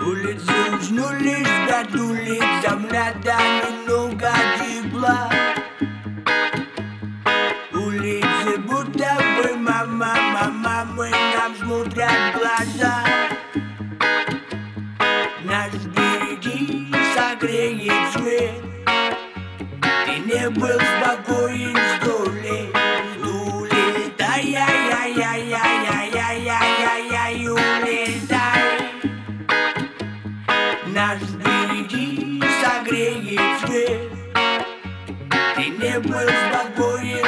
Улицы жнулись, вдадулись, земля до немного гибла. Глаза Нас впереди согреет свет Ты не был спокоен сто лет Сто лет, ай-яй-яй-яй-яй-яй-яй-яй улетай. Нас впереди согреет свет Ты не был спокоен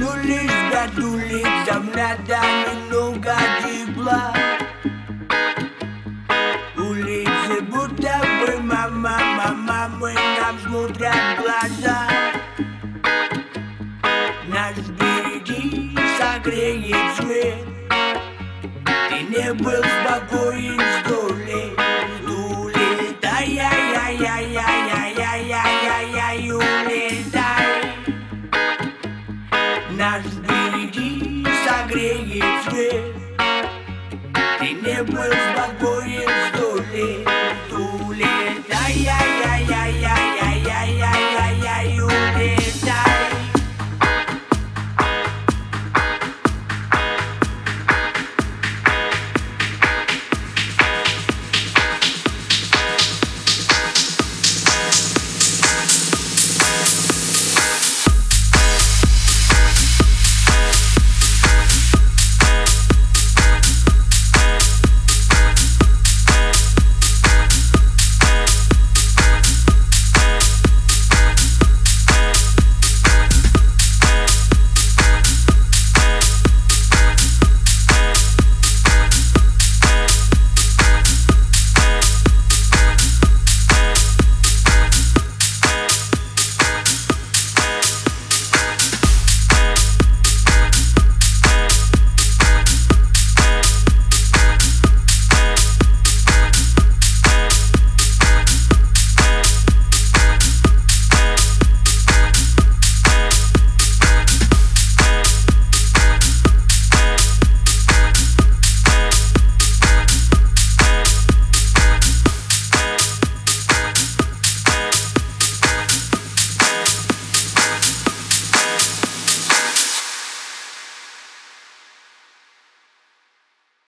Проснулись, задулись, там надо немного тепла Улицы будто бы мама, мама, мы нам смотрят глаза Наш береги согреет свет Ты не был спокоен сто лет, сто лет, тулица я я я я. согреет свет Ты не был спокоен сто лет Улетай